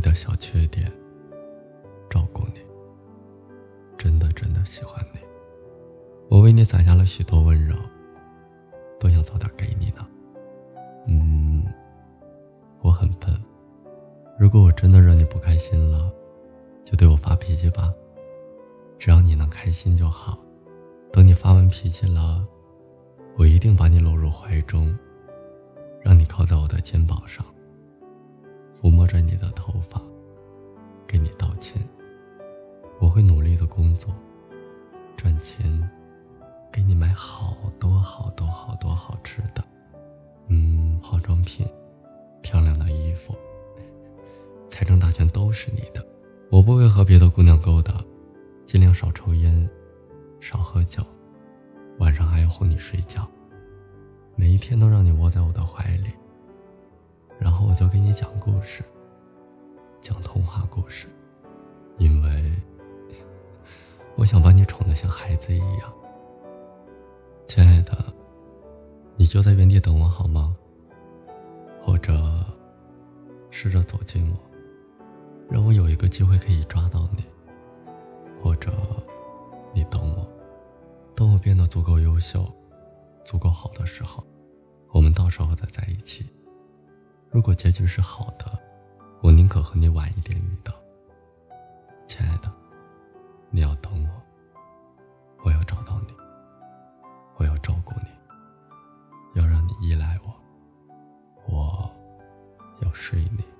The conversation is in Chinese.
你的小缺点，照顾你，真的真的喜欢你。我为你攒下了许多温柔，都想早点给你呢。嗯，我很笨。如果我真的让你不开心了，就对我发脾气吧。只要你能开心就好。等你发完脾气了，我一定把你搂入怀中，让你靠在我的肩膀上。抚摸着你的头发，给你道歉。我会努力的工作，赚钱，给你买好多好多好多好吃的，嗯，化妆品，漂亮的衣服，财政大权都是你的。我不会和别的姑娘勾搭，尽量少抽烟，少喝酒，晚上还要哄你睡觉，每一天都让你窝在我的。就给你讲故事，讲童话故事，因为我想把你宠得像孩子一样。亲爱的，你就在原地等我好吗？或者试着走近我，让我有一个机会可以抓到你。或者你等我，等我变得足够优秀、足够好的时候，如果结局是好的我宁可和你晚一点遇到。亲爱的你要等我我要找到你我要照顾你要让你依赖我我要睡你。